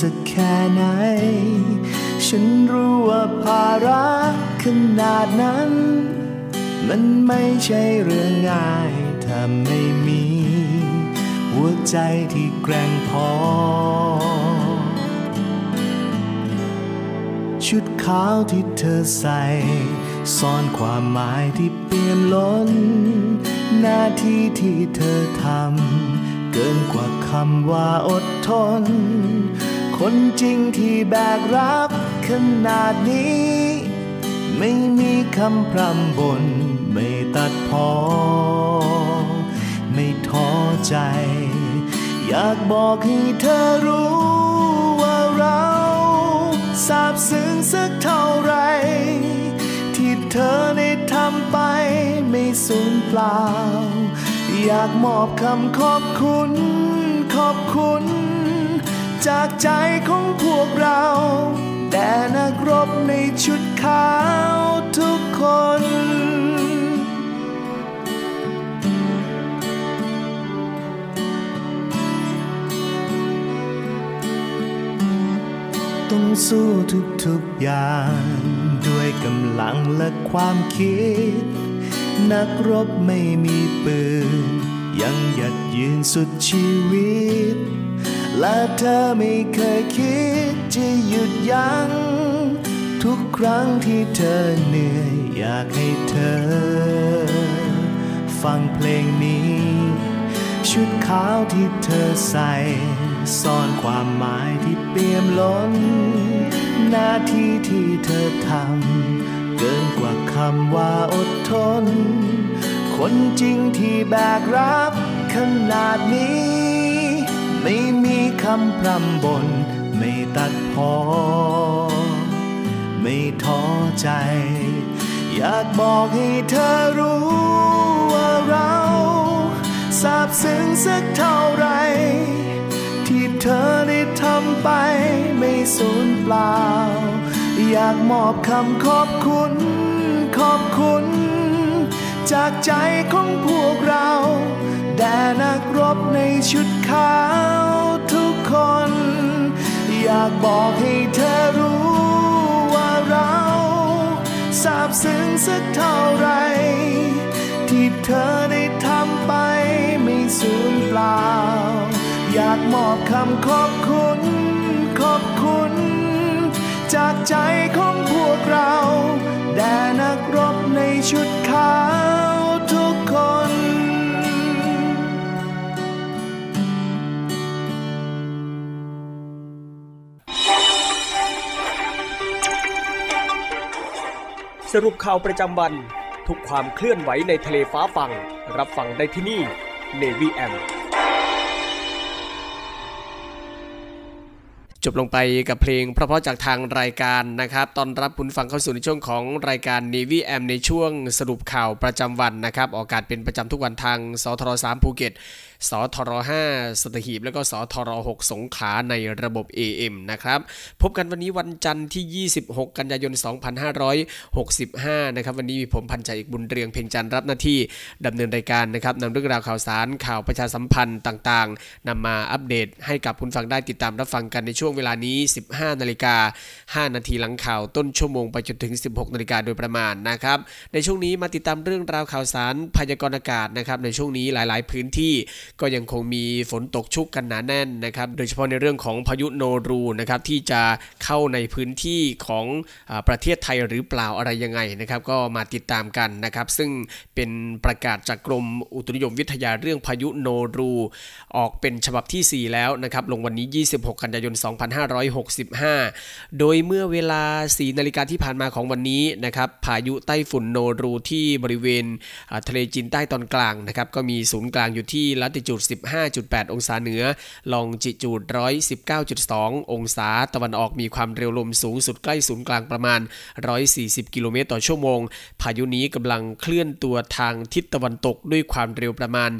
สักแค่ไหน ฉันรู้ว่าภาระขนาดนั้น มันไม่ใช่เรื่องง่ายถ้าไม่มี หัวใจที่แกร่งพอ ชุดขาวที่เธอใส่ ซ่อนความหมายที่เปี่ยมล้น หน้าที่ที่เธอทำเกินกว่าคำว่าอดทน คนจริงที่แบกรับขนาดนี้ ไม่มีคำพร่ำบน ไม่ตัดพอ ไม่ท้อใจ อยากบอกให้เธอรู้ว่าเราซาบซึ้งสักเท่าไร ที่เธอได้ทำไปไม่สูญเปล่า อยากมอบคำขอบคุณ ขอบคุณ จากใจของพวกเรา แด่นักรบในชุดขาวทุกคน ต้องสู้ทุกๆอย่าง ด้วยกำลังและความคิด นักรบไม่มีปืน ยังหยัดยืนสุดชีวิต และเธอไม่เคยคิดจะหยุดยัง้งทุกครั้งที่เธอเหนื่อยอยากให้เธอ ฟังเพลงนี้ ชุดขาวที่เธอใส่ซ่อนความหมายที่เปี่ยมล้น หน้าที่ที่เธอทำเกินกว่าคำว่าอดทน คนจริงที่แบกรับขนาดนี้ ไม่มีคำพร่ำบน ไม่ตัดพอ ไม่ท้อใจ อยากบอกให้เธอรู้ว่าเราซาบซึ้งสักเท่าไร ที่เธอได้ทำไปไม่สูญเปล่า อยากมอบคำขอบคุณ ขอบคุณ จากใจของพวกเรา แด่นักรบในชุด ขาทุกคน อยากบอกให้เธอรู้ว่าเราซาบซึ้งสักเท่าไร ที่เธอได้ทำไปไม่สูญเปล่า อยากมอบคำขอบคุณ ขอบคุณ จากใจของพวกเรา แด่นักรบในชุดขาว สรุปข่าวประจำวัน ทุกความเคลื่อนไหวในทะเลฟ้าฟังรับฟังได้ที่นี่ Navy M จบลงไปกับเพลงเพราะๆจากทางรายการนะครับตอนรับคุณฟังเข้าสู่ในช่วงของรายการ Navy M ในช่วงสรุปข่าวประจำวันนะครับ ออกอากาศเป็นประจำทุกวันทางสทร3ภูเก็ตสทร5สตหีบ แล้วก็สทร6สงขาในระบบ AM นะครับ พบกันวันนี้วันจันทร์ที่ 26 กันยายน 2565 นะครับ วันนี้มีผมพันชัยอีกบุญเรืองเพ่งจันทร์รับหน้าที่ดำเนินรายการนะครับนำเรื่องราวข่าวสารข่าวประชาสัมพันธ์ต่างๆนำมาอัปเดตให้กับคุณฟังได้ติดตามรับฟังกันในช่วงเวลานี้ 15 นาฬิกา 5 นาทีหลังข่าวต้นชั่วโมงไปจนถึง 16 นาฬิกาโดยประมาณนะครับ ในช่วงนี้มาติดตามเรื่องราวข่าวสารพยากรณ์อากาศนะครับในช่วงนี้หลาย ๆ พื้นที่ก็ยังคงมีฝนตกชุกกันหนาแน่นนะครับ โดยเฉพาะในเรื่องของพายุโนรูนะครับที่จะเข้าในพื้นที่ของอประเทศไทยหรือเปล่าอะไรยังไงนะครับ ก็มาติดตามกันนะครับ ซึ่งเป็นประกาศจากกรมอุตุนิยมวิทยาเรื่องพายุโนรู ออกเป็นฉบับที่ 4 แล้วนะครับลงวันนี้ 26 กันยายน 2565 โดยเมื่อเวลา 4 นาฬิกาที่ผ่านมาของวันนี้นะครับพายุไต้ฝุ่นโนรูที่บริเวณทะเลจีนใต้ตอนกลางนะครับก็มีศูนย์กลางอยู่ที่ลัติจูด 15.8 องศาเหนือ ลองจิจูด 119.2 องศาตะวันออกมีความเร็วลมสูงสุดใกล้ศูนย์กลางประมาณ 140 กิโลเมตรต่อชั่วโมง พายุนี้กำลังเคลื่อนตัวทางทิศตะวันตกด้วยความเร็วประมาณ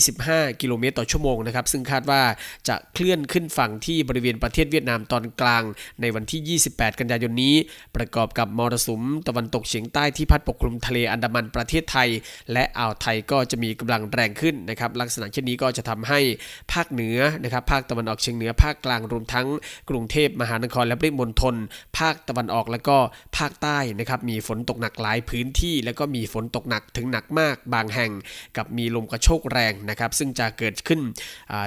25 กิโลเมตรต่อชั่วโมงนะครับ ซึ่งคาดว่าจะเคลื่อนขึ้นฝั่งที่บริเวณประเทศเวียดนามตอนกลาง ในวันที่ 28 กันยายนนี้ ประกอบกับมรสุมตะวันตกเฉียงใต้ที่พัดปกคลุมทะเลอันดามันประเทศไทย และอ่าวไทยก็จะมีกำลังแรงขึ้นนะครับลักษณะช่นนี้ก็จะทำให้ภาคเหนือนะครับภาคตะวันออกเฉียงเหนือภาคกลางรวมทั้งกรุงเทพมหานครและปริมณฑลภาคตะวันออกแล้วก็ภาคใต้นะครับมีฝนตกหนักหลายพื้นที่ แล้วก็มีฝนตกหนักถึงหนักมากบางแห่ง กับมีลมกระโชกแรงนะครับซึ่งจะเกิดขึ้น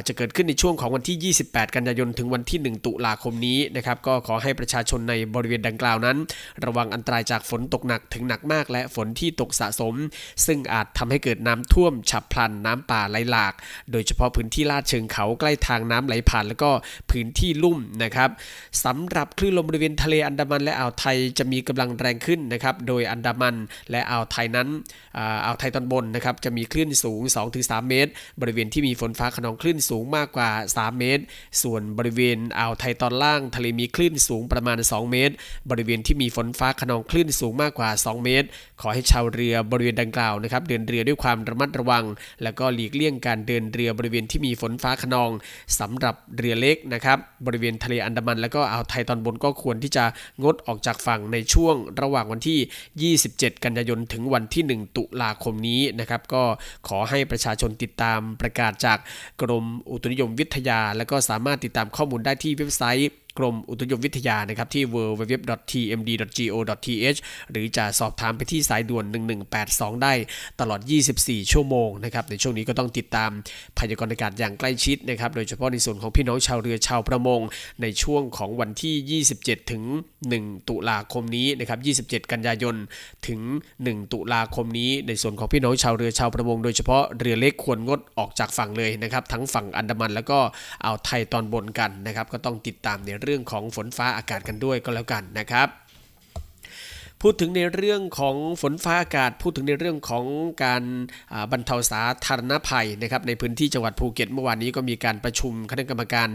จะเกิดขึ้นในช่วงของวันที่ 28 กันยายนถึงวันที่ 1 ตุลาคมนี้นะครับก็ขอให้ประชาชนในบริเวณดังกล่าวนั้น ระวังอันตรายจากฝนตกหนักถึงหนักมาก และฝนที่ตกสะสม ซึ่งอาจทำให้เกิดน้ำท่วมฉับพลันน้ำป่าไหลหลากโดยเฉพาะพื้นที่ลาดเชิงเขาใกล้ทางน้ำไหลผ่าน แล้วก็พื้นที่ลุ่มนะครับสำหรับคลื่นลมบริเวณทะเลอันดามันและอ่าวไทยจะมีกำลังแรงขึ้นนะครับโดยอันดามันและอ่าวไทยนั้นอ่าวไทยตอนบนนะครับจะมีคลื่นสูง 2-3 เมตร บริเวณที่มีฝนฟ้าขนองคลื่นสูงมากกว่า 3 เมตร ส่วนบริเวณอ่าวไทยตอนล่าง ทะเลมีคลื่นสูงประมาณ 2 เมตร บริเวณที่มีฝนฟ้าขนองคลื่นสูงมากกว่า 2 เมตร ขอให้ชาวเรือบริเวณดังกล่าวนะครับเดินเรือด้วยความระมัดระวัง แล้วก็หลีกเลี่ยงการเดินเรือบริเวณที่มีฝนฟ้าขนองสำหรับเรือเล็กนะครับบริเวณทะเลอันดามัน แล้วก็อ่าวไทยตอนบนก็ควรที่จะงดออกจากฝั่งในช่วงระหว่างวันที่ 27 กันยายนถึงวันที่ 1 ตุลาคมนี้นะครับก็ขอให้ประชาชนติดตามประกาศจากกรมอุตุนิยมวิทยา และก็สามารถติดตามข้อมูลได้ที่เว็บไซต์ กรมอุตุนิยมวิทยานะครับที่ www.tmd.go.th หรือจะสอบถามไปที่สายด่วน 1182 ได้ตลอด 24 ชั่วโมงนะครับในช่วงนี้ก็ต้องติดตามพยากรณ์อากาศอย่างใกล้ชิดนะครับโดยเฉพาะในส่วนของพี่น้องชาวเรือชาวประมง ในช่วงของวันที่ 27 ถึง 1 ตุลาคมนี้นะครับ27 กันยายนถึง 1 ตุลาคมนี้ ในส่วนของพี่น้องชาวเรือชาวประมง โดยเฉพาะเรือเล็กควรงดออกจากฝั่งเลยนะครับ ทั้งฝั่งอันดามันแล้วก็อ่าวไทยตอนบนกันนะครับ ก็ต้องติดตามในเรื่องื่องของฝนฟ้าอากาศกันด้วยก็แล้วกันนะครับ พูดถึงในเรื่องของฝนฟ้าอากาศ พูดถึงในเรื่องของการบรรเทาสาธารณภัยนะครับในพื้นที่จังหวัดภูเก็ตเมื่อวานนี้ก็มีการประชุมคณะกรรมการ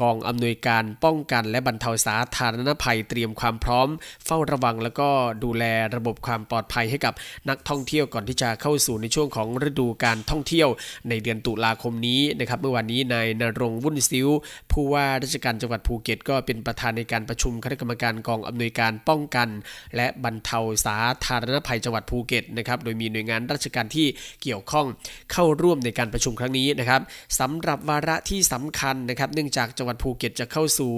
กองอำนวยการป้องกัน และบรรเทาสาธารณภัยเตรียมความพร้อม เฝ้าระวังแล้วก็ดูแลระบบความปลอดภัยให้กับนักท่องเที่ยวก่อนที่จะเข้าสู่ในช่วงของฤดูการท่องเที่ยวในเดือนตุลาคมนี้นะครับเมื่อวานนี้นายณรงค์ วุ่นซิ้วผู้ว่าราชการจังหวัดภูเก็ต ก็เป็นประธานในการประชุมคณะกรรมการกองอำนวยการป้องกัน และบรรเทาสาธารณภัยจังหวัดภูเก็ตนะครับโดยมีหน่วยงานราชการที่เกี่ยวข้องเข้าร่วมในการประชุมครั้งนี้นะครับสำหรับวาระที่สำคัญนะครับเนื่องจากจังหวัดภูเก็ตจะเข้าสู่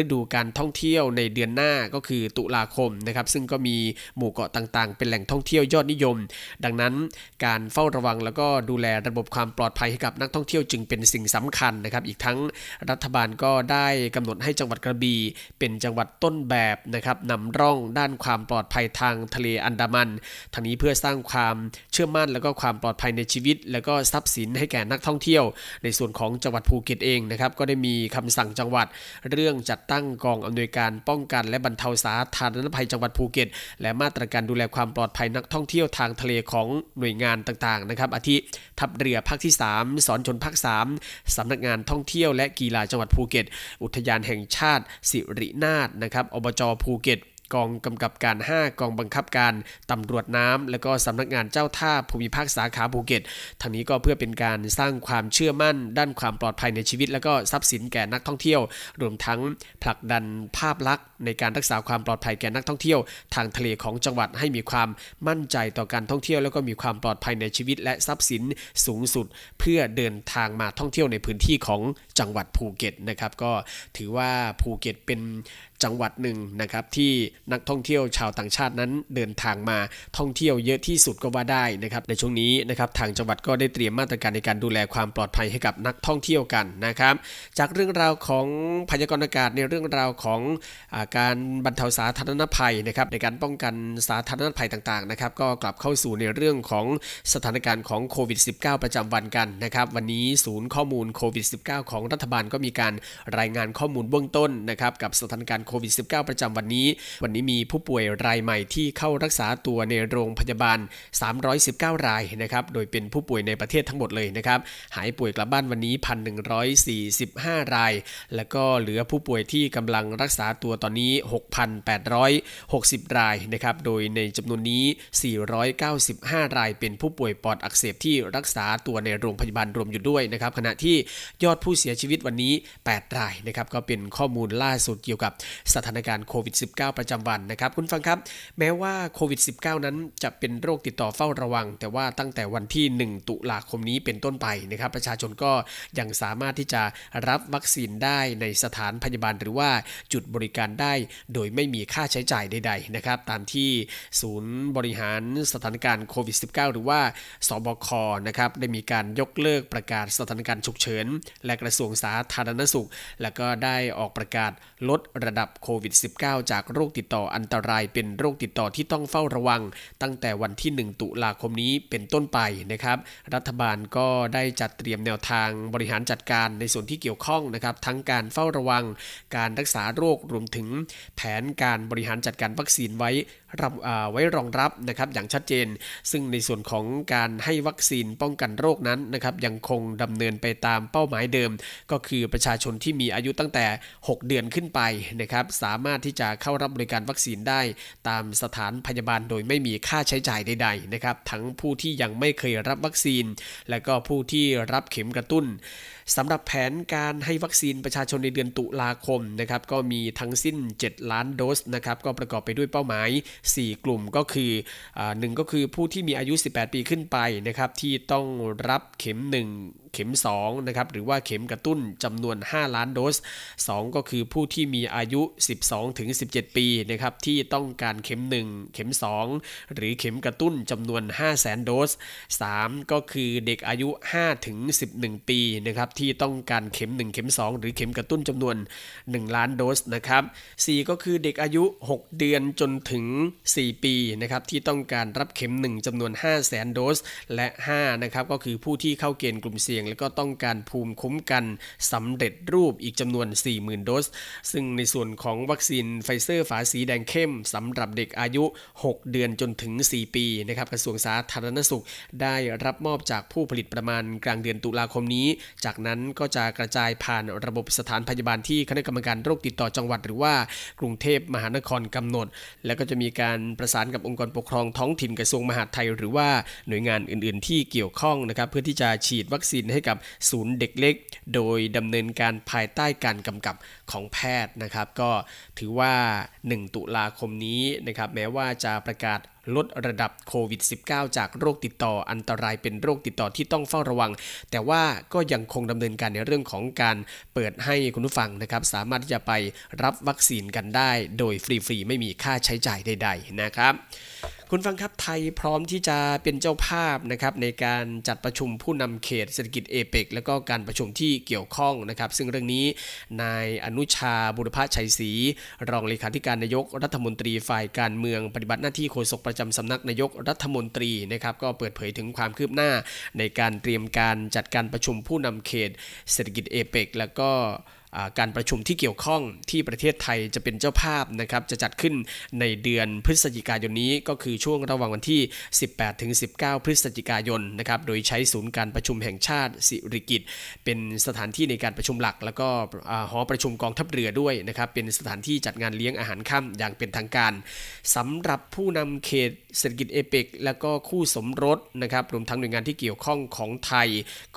ฤดูการท่องเที่ยวในเดือนหน้าก็คือตุลาคมนะครับซึ่งก็มีหมู่เกาะต่างๆ เป็นแหล่งท่องเที่ยวยอดนิยม ดังนั้นการเฝ้าระวังแล้วก็ดูแลระบบความปลอดภัยให้กับนักท่องเที่ยวจึงเป็นสิ่งสำคัญนะครับอีกทั้งรัฐบาลก็ได้กำหนดให้จังหวัดกระบี่เป็นจังหวัดต้นแบบนะครับนำร่องด้านความปลอดลอดภัยทางทะเลอันดามันทางนี้เพื่อสร้างความเชื่อมั่นแล้วก็ความปลอดภัยในชีวิต แล้วก็ทรัพย์สินให้แก่นักท่องเที่ยว ในส่วนของจังหวัดภูเก็ตเองนะครับก็ได้มีคำสั่งจังหวัด เรื่องจัดตั้งกองอำนวยการป้องกัน และบรรเทาสาธารณภัยจังหวัดภูเก็ต และมาตรการดูแลความปลอดภัยนักท่องเที่ยวทางทะเลของหน่วยงานต่างๆนะครับอาทิทัพเรือภาคที่ 3 ศรชล.ภาค 3สำนักงานท่องเที่ยวและกีฬาจังหวัดภูเก็ต อุทยานแห่งชาติสิรินาถนะครับอบจภูเก็ต กองกำกับการ 5 กองบังคับการตำรวจน้ำ และก็สำนักงานเจ้าท่าภูมิภาคสาขาภูเก็ตทั้งนี้ก็เพื่อเป็นการสร้างความเชื่อมั่น ด้านความปลอดภัยในชีวิต และก็ทรัพย์สินแก่นักท่องเที่ยว รวมทั้งผลักดันภาพลักษณ์ในการรักษาความปลอดภัยแก่นักท่องเที่ยว ทางทะเลของจังหวัดให้มีความมั่นใจต่อการท่องเที่ยว แล้วก็มีความปลอดภัยในชีวิต และทรัพย์สินสูงสุด เพื่อเดินทางมาท่องเที่ยวในพื้นที่ของจังหวัดภูเก็ตนะครับก็ถือว่าภูเก็ตเป็นจังหวัดหนึ่งนะครับที่นักท่องเที่ยวชาวต่างชาตินั้นเดินทางมาท่องเที่ยวเยอะที่สุดก็ว่าได้นะครับในช่วงนี้นะครับทางจังหวัดก็ได้เตรียมมาตรการในการดูแลความปลอดภัยให้กับนักท่องเที่ยวกันนะครับ จากเรื่องราวของพยากรณ์อากาศในเรื่องราวของอาการบรรเทาสาธารณภัยนะครับในการป้องกันสาธารณภัยต่างๆนะครับก็กลับเข้าสู่ในเรื่องของสถานการณ์ของโควิด -19 ประจำวันกันนะครับวันนี้ศูนย์ข้อมูลโควิด -19 ของรัฐบาลก็มีการรายงานข้อมูลเบื้องต้นนะครับกับสถานการณ์โควิด -19 ประจำวันนี้ วันนี้มีผู้ป่วยรายใหม่ที่เข้ารักษาตัวในโรงพยาบาล 319 รายนะครับ โดยเป็นผู้ป่วยในประเทศทั้งหมดเลยนะครับ หายป่วยกลับบ้านวันนี้ 1,145 ราย แล้วก็เหลือผู้ป่วยที่กำลังรักษาตัวตอนนี้ 6,860 รายนะครับ โดยในจำนวนนี้ 495 รายเป็นผู้ป่วยปอดอักเสบที่รักษาตัวในโรงพยาบาลรวมอยู่ด้วยนะครับ ขณะที่ยอดผู้เสียชีวิตวันนี้ 8 รายนะครับ ก็เป็นข้อมูลล่าสุดเกี่ยวกับสถานการณ์โควิด -19 ประจำวันนะครับ คุณฟังครับ แม้ว่าโควิด -19 นั้นจะเป็นโรคติดต่อเฝ้าระวัง แต่ว่าตั้งแต่วันที่ 1 ตุลาคมนี้เป็นต้นไปนะครับ ประชาชนก็ยังสามารถที่จะรับวัคซีนได้ในสถานพยาบาลหรือว่าจุดบริการได้ โดยไม่มีค่าใช้จ่ายใดๆนะครับ ตามที่ศูนย์บริหารสถานการณ์โควิด -19 หรือว่าสบคนะครับได้มีการยกเลิกประกาศสถานการณ์ฉุกเฉินและกระทรวงสาธารณสุข และก็ได้ออกประกาศลดระดับโควิด -19 จากโรคติดต่ออันตรายเป็นโรคติดต่อที่ต้องเฝ้าระวัง ตั้งแต่วันที่ 1 ตุลาคมนี้เป็นต้นไปนะครับ รัฐบาลก็ได้จัดเตรียมแนวทางบริหารจัดการในส่วนที่เกี่ยวข้องนะครับ ทั้งการเฝ้าระวัง การรักษาโรครวมถึงแผนการบริหารจัดการวัคซีนไว้รับไว้รองรับนะครับอย่างชัดเจน ซึ่งในส่วนของการให้วัคซีนป้องกันโรคนั้นนะครับยังคงดำเนินไปตามเป้าหมายเดิม ก็คือประชาชนที่มีอายุตั้งแต่ 6 เดือนขึ้นไปนะครับสามารถที่จะเข้ารับบริการวัคซีนได้ตามสถานพยาบาลโดยไม่มีค่าใช้จ่ายใดๆนะครับทั้งผู้ที่ยังไม่เคยรับวัคซีน และก็ผู้ที่รับเข็มกระตุ้น สำหรับแผนการให้วัคซีนประชาชนในเดือนตุลาคมนะครับก็มีทั้งสิ้น 7 ล้านโดสนะครับก็ประกอบไปด้วยเป้าหมาย 4 กลุ่มก็คือหนึ่งก็คือผู้ที่มีอายุ 18 ปีขึ้นไปนะครับที่ต้องรับเข็ม 1 เข็ม2นะครับหรือว่าเข็มกระตุ้นจำนวน 5 ล้านโดส 2 ก็คือผู้ที่มีอายุ 12ถึง17 ปีนะครับที่ต้องการเข็ม 1 เข็ม 2 หรือเข็มกระตุ้นจำนวน 5 0 0แสนโดส 3 ก็คือเด็กอายุ5ถึง11 ปีนะครับที่ต้องการเข็ม 1 เข็ม 2 หรือเข็มกระตุ้นจำนวน 1 ล้านโดสนะครับ 4 ก็คือเด็กอายุ 6 เดือนจนถึง 4 ปีนะครับที่ต้องการรับเข็ม 1จำนวน 5 0 0แสนโดส และ 5 นะครับก็คือผู้ที่เข้าเกณฑ์กลุ่มเสี่ยงแล้วก็ต้องการภูมิคุ้มกันสำเร็จรูปอีกจำนวน 40,000 โดส ซึ่งในส่วนของวัคซีนไฟเซอร์ฝาสีแดงเข้มสำหรับเด็กอายุ 6 เดือนจนถึง 4 ปีนะครับกระทรวงสาธารณสุขได้รับมอบจากผู้ผลิตประมาณกลางเดือนตุลาคมนี้ จากนั้นก็จะกระจายผ่านระบบสถานพยาบาลที่คณะกรรมการโรคติดต่อจังหวัด หรือว่ากรุงเทพมหานครกำหนด แล้วก็จะมีการประสานกับองค์กรปกครองท้องถิ่นกระทรวงมหาดไทย หรือว่าหน่วยงานอื่น ๆ ที่เกี่ยวข้องนะครับเพื่อที่จะฉีดวัคซีนใให้กับศูนย์เด็กเล็ก โดยดำเนินการภายใต้การกำกับของแพทย์นะครับ ก็ถือว่า 1 ตุลาคมนี้นะครับแม้ว่าจะประกาศลดระดับโควิด -19 จากโรคติดต่ออันตรายเป็นโรคติดต่อที่ต้องเฝ้าระวัง แต่ว่าก็ยังคงดำเนินการในเรื่องของการเปิดให้คุณผู้ฟังนะครับ สามารถที่จะไปรับวัคซีนกันได้ โดยฟรีๆ ไม่มีค่าใช้จ่ายใด ๆ นะครับ คุณฟังครับไทยพร้อมที่จะเป็นเจ้าภาพนะครับในการจัดประชุมผู้นำเขตเศรษฐกิจเอเปกแล้วก็การประชุมที่เกี่ยวข้องนะครับ ซึ่งเรื่องนี้นายอนุชาบุรพชัยศรีรองเลขาธิการนายกรัฐมนตรีฝ่ายการเมืองปฏิบัติหน้าที่โฆษกประจำสำนักนายกรัฐมนตรีนะครับก็เปิดเผยถึงความคืบหน้าในการเตรียมการจัดการประชุมผู้นำเขตเศรษฐกิจเอเปกแล้วก็ การประชุมที่เกี่ยวข้องที่ประเทศไทยจะเป็นเจ้าภาพนะครับจะจัดขึ้นในเดือนพฤศจิกายนนี้ก็คือช่วงระหว่างวันที่ 18ถึง19 พฤศจิกายนนะครับโดยใช้ศูนย์การประชุมแห่งชาติสิริกิตเป็นสถานที่ในการประชุมหลัก แล้วก็หอประชุมกองทัพเรือด้วยนะครับเป็นสถานที่จัดงานเลี้ยงอาหารค่ำอย่างเป็นทางการสำหรับผู้นำเขตเศรษฐกิจเอเปกแล้วก็คู่สมรสนะครับรวมทั้งหน่วยงานที่เกี่ยวข้องของไทย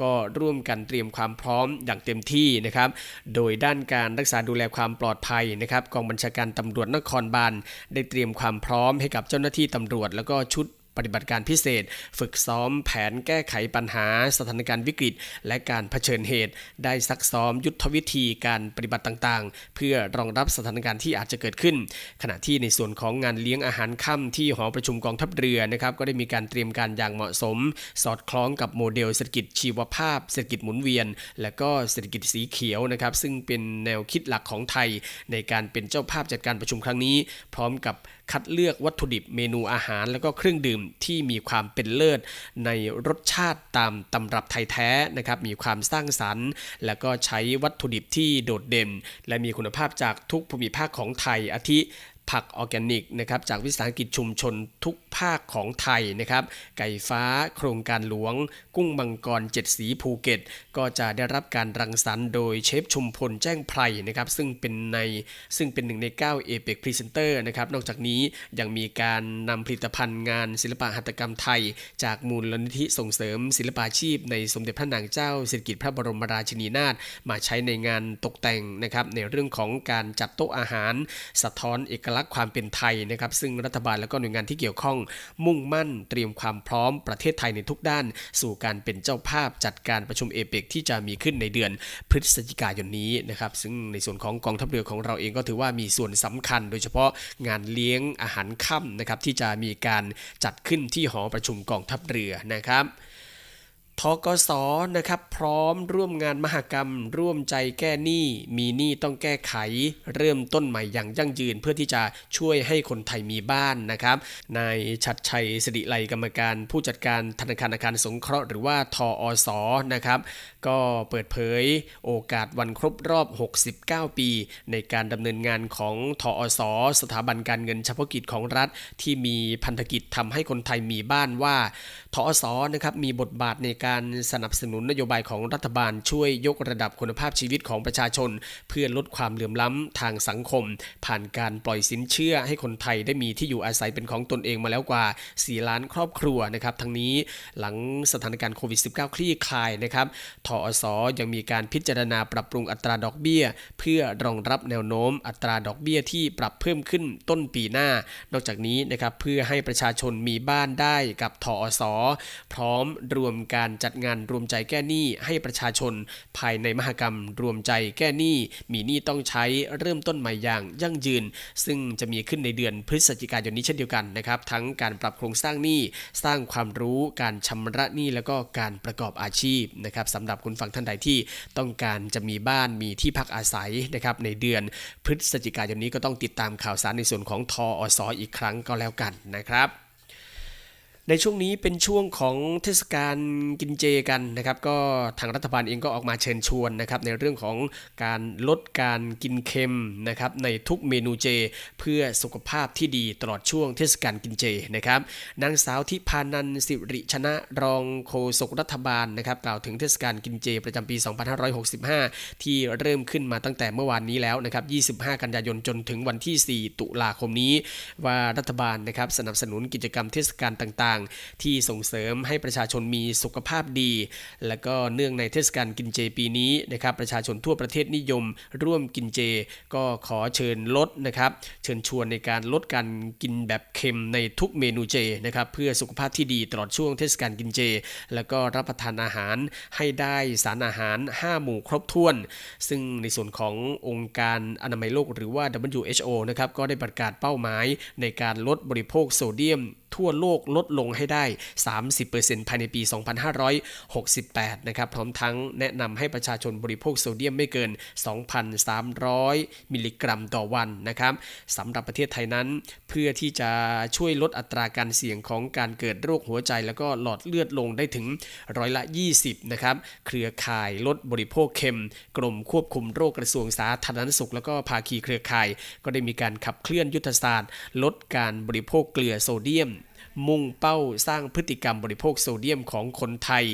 ก็ร่วมกันเตรียมความพร้อมอย่างเต็มที่นะครับโดยด้านการรักษาดูแลความปลอดภัยนะครับกองบัญชาการตำรวจนครบาลได้เตรียมความพร้อมให้กับเจ้าหน้าที่ตำรวจ แล้วก็ชุด ปฏิบัติการพิเศษ ฝึกซ้อมแผนแก้ไขปัญหา สถานการณ์วิกฤต และการเผชิญเหตุ ได้ซักซ้อมยุทธวิธีการปฏิบัติต่างๆ เพื่อรองรับสถานการณ์ที่อาจจะเกิดขึ้น ขณะที่ในส่วนของงานเลี้ยงอาหารค่ำที่หอประชุมกองทัพเรือนะครับก็ได้มีการเตรียมการอย่างเหมาะสม สอดคล้องกับโมเดลเศรษฐกิจชีวภาพ เศรษฐกิจหมุนเวียน และก็เศรษฐกิจสีเขียวนะครับซึ่งเป็นแนวคิดหลักของไทย ในการเป็นเจ้าภาพจัดการประชุมครั้งนี้ พร้อมกับ คัดเลือกวัตถุดิบเมนูอาหาร แล้วก็เครื่องดื่มที่มีความเป็นเลิศ ในรสชาติตามตำรับไทยแท้นะครับมีความสร้างสรรค์ แล้วก็ใช้วัตถุดิบที่โดดเด่น และมีคุณภาพจากทุกภูมิภาคของไทยอาทิ ผักออร์แกนิกนะครับจากวิสาหกิจชุมชนทุกภาคของไทยนะครับ ไก่ฟ้าโครงการหลวง กุ้งมังกรเจ็ดสีภูเก็ต ก็จะได้รับการรังสรรค์โดยเชฟชุมพลแจ้งไพรนะครับ ซึ่งเป็นในซึ่งเป็นหนึ่งใน9เอเปกพรีเซนเตอร์นะครับ นอกจากนี้ยังมีการนำผลิตภัณฑ์งานศิลปะหัตถกรรมไทย จากมูลนิธิส่งเสริมศิลปาชีพ ในสมเด็จพระนางเจ้าสิริกิติ์พระบรมราชินีนาถมาใช้ในงานตกแต่งนะครับในเรื่องของการจัดโต๊ะอาหาร สะท้อนเอกลักษณ์รักความเป็นไทยนะครับ ซึ่งรัฐบาลและก็หน่วยงานที่เกี่ยวข้องมุ่งมั่นเตรียมความพร้อมประเทศไทยในทุกด้าน สู่การเป็นเจ้าภาพจัดการประชุมเอเปกที่จะมีขึ้นในเดือนพฤศจิกายนนี้นะครับซึ่งในส่วนของกองทัพเรือของเราเองก็ถือว่ามีส่วนสำคัญ โดยเฉพาะงานเลี้ยงอาหารค่ำนะครับที่จะมีการจัดขึ้นที่หอประชุมกองทัพเรือนะครับ ทกสนะครับพร้อมร่วมงานมหกรรม ร่วมใจแก้หนี้มีหนี้ต้องแก้ไข เริ่มต้นใหม่อย่างยั่งยืน เพื่อที่จะช่วยให้คนไทยมีบ้านนะครับนายชัดชัยสิริไลกรรมการ ผู้จัดการธนาคารอาคารสงเคราะห์หรือว่าทออสนะครับก็เปิดเผยโอกาสวันครบรอบ 69 ปี ในการดำเนินงานของทออสสถาบันการเงินเฉพาะกิจของรัฐ ที่มีพันธกิจทำให้คนไทยมีบ้านว่าทออสนะครับมีบทบาทในการสนับสนุนนโยบายของรัฐบาลช่วยยกระดับคุณภาพชีวิตของประชาชน เพื่อลดความเหลื่อมล้ำทางสังคม ผ่านการปล่อยสินเชื่อให้คนไทยได้มีที่อยู่อาศัยเป็นของตนเองมาแล้วกว่า 4 ล้านครอบครัวนะครับทั้งนี้หลังสถานการณ์โควิด -19 คลี่คลายนะครับททอสยังมีการพิจารณาปรับปรุงอัตราดอกเบี้ย เพื่อรองรับแนวโน้มอัตราดอกเบี้ยที่ปรับเพิ่มขึ้นต้นปีหน้า นอกจากนี้นะครับเพื่อให้ประชาชนมีบ้านได้กับทอสพร้อมรวมการจัดงานรวมใจแก้หนี้ให้ประชาชน ภายในมหกรรมรวมใจแก้หนี้ มีหนี้ต้องใช้เริ่มต้นใหม่อย่างยั่งยืน ซึ่งจะมีขึ้นในเดือนพฤศจิกายนนี้เช่นเดียวกันนะครับทั้งการปรับโครงสร้างหนี้สร้างความรู้การชำระหนี้แล้วก็การประกอบอาชีพนะครับสำหรับคุณฟังท่านใดที่ต้องการจะมีบ้านมีที่พักอาศัยนะครับในเดือนพฤศจิกายนนี้ก็ต้องติดตามข่าวสารในส่วนของทออสออีกครั้งก็แล้วกันนะครับ ในช่วงนี้เป็นช่วงของเทศกาลกินเจกันนะครับ ก็ทางรัฐบาลเองก็ออกมาเชิญชวนนะครับ ในเรื่องของการลดการกินเค็มนะครับในทุกเมนูเจ เพื่อสุขภาพที่ดีตลอดช่วงเทศกาลกินเจนะครับนางสาวทิพานันสิริชนะรองโฆษกรัฐบาลนะครับ กล่าวถึงเทศกาลกินเจ ประจำปี 2565 ที่เริ่มขึ้นมาตั้งแต่เมื่อวานนี้แล้วนะครับ 25 กันยายนจนถึงวันที่ 4 ตุลาคมนี้ ว่ารัฐบาลนะครับสนับสนุนกิจกรรมเทศกาลต่างางๆ ที่ส่งเสริมให้ประชาชนมีสุขภาพดี และก็เนื่องในเทศกาลกินเจปีนี้นะครับประชาชนทั่วประเทศนิยม ร่วมกินเจ ก็ขอเชิญลดนะครับเชิญชวนในการลดการกินแบบเค็มในทุกเมนูเจนะครับเพื่อสุขภาพที่ดีตลอดช่วงเทศกาลกินเจ แล้วก็รับประทานอาหารให้ได้สารอาหาร 5 หมู่ครบถ้วน ซึ่งในส่วนขององค์การอนามัยโลกหรือว่า WHO นะครับก็ได้ประกาศเป้าหมายในการลดบริโภคโซเดียม ทั่วโลกลดลงให้ได้ 30%ภายในปี 2568 นะครับ พร้อมทั้งแนะนำให้ประชาชนบริโภคโซเดียมไม่เกิน 2,300 มิลลิกรัมต่อวันนะครับสำหรับประเทศไทยนั้น เพื่อที่จะช่วยลดอัตราการเสี่ยงของการเกิดโรคหัวใจ แล้วก็หลอดเลือดลงได้ถึงร้อยละ 20 นะครับ เครือข่ายลดบริโภคเค็ม กรมควบคุมโรคกระทรวงสาธารณสุข แล้วก็ภาคีเครือข่าย ก็ได้มีการขับเคลื่อนยุทธศาสตร์ ลดการบริโภคเกลือโซเดียม มุ่งเป้าสร้างพฤติกรรมบริโภคโซเดียมของคนไทย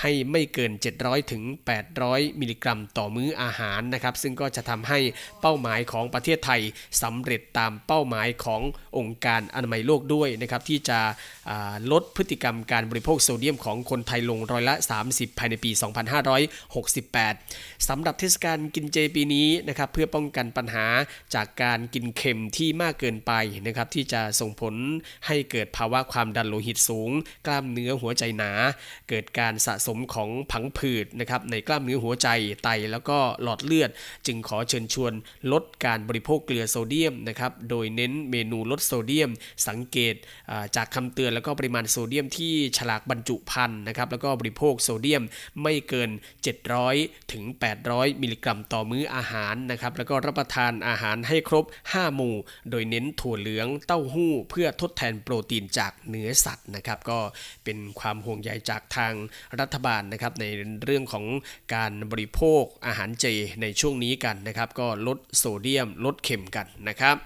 ให้ไม่เกิน 700ถึง800 มิลลิกรัมต่อมื้ออาหารนะครับ ซึ่งก็จะทำให้เป้าหมายของประเทศไทยสำเร็จตามเป้าหมายขององค์การอนามัยโลกด้วยนะครับที่จะลดพฤติกรรมการบริโภคโซเดียมของคนไทยลงร้อยละ 30 ภายในปี 2568สำหรับเทศกาลกินเจปีนี้นะครับเพื่อป้องกันปัญหาจากการกินเค็มที่มากเกินไปนะครับที่จะส่งผลให้เกิดภาวะความดันโลหิตสูง กล้ามเนื้อหัวใจหนา เกิดการสะสมของผังผืดนะครับในกล้ามเนื้อหัวใจไตแล้วก็หลอดเลือด จึงขอเชิญชวนลดการบริโภคเกลือโซเดียมนะครับโดยเน้นเมนูลดโซเดียม สังเกตจากคำเตือนแล้วก็ปริมาณโซเดียมที่ฉลากบรรจุภัณฑ์นะครับแล้วก็บริโภคโซเดียมไม่เกิน 700 ถึง 800 มิลลิกรัมต่อมื้ออาหารนะครับแล้วก็รับประทานอาหารให้ครบ 5 หมู่ โดยเน้นถั่วเหลืองเต้าหู้ เพื่อทดแทนโปรตีนจากเนื้อสัตว์นะครับ ก็เป็นความห่วงใยจากทางรัฐบาลนะครับ ในเรื่องของการบริโภคอาหารเจในช่วงนี้กันนะครับ ก็ลดโซเดียม ลดเค็มกันนะครับ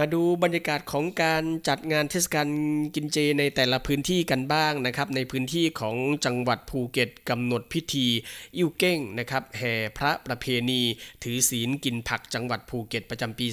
มาดูบรรยากาศของการจัดงานเทศกาลกินเจในแต่ละพื้นที่กันบ้างนะครับ ในพื้นที่ของจังหวัดภูเก็ตกำหนดพิธีอิ่วเก้งนะครับแห่พระประเพณี ถือศีลกินผักจังหวัดภูเก็ตประจำปี